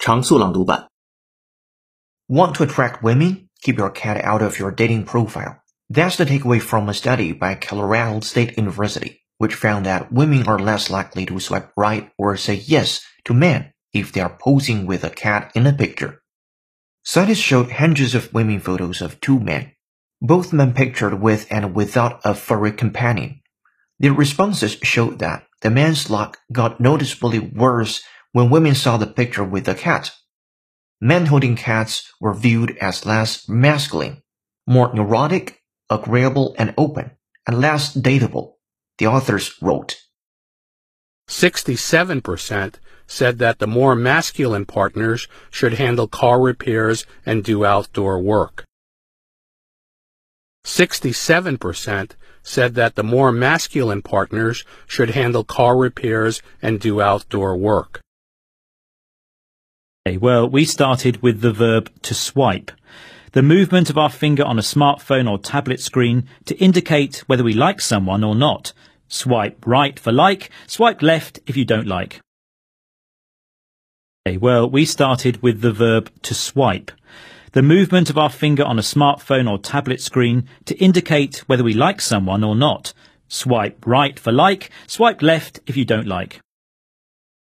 常速朗读版。 Want to attract women? Keep your cat out of your dating profile. That's the takeaway from a study by Colorado State University, which found that women are less likely to swipe right or say yes to men if they are posing with a cat in a picture. Scientists showed hundreds of women photos of two men, both men pictured with and without a furry companion. Their responses showed that the man's luck got noticeably worse when women saw the picture with the cat. Men holding cats were viewed as less masculine, more neurotic, agreeable and open, and less dateable, the authors wrote. 67% said that the more masculine partners should handle car repairs and do outdoor work. 67% said that the more masculine partners should handle car repairs and do outdoor work. Well, we started with the verb to swipe. The movement of our finger on a smartphone or tablet screen to indicate whether we like someone or not. Swipe right for like, swipe left if you don't like. Well, we started with the verb to swipe. The movement of our finger on a smartphone or tablet screen to indicate whether we like someone or not. Swipe right for like, swipe left if you don't like.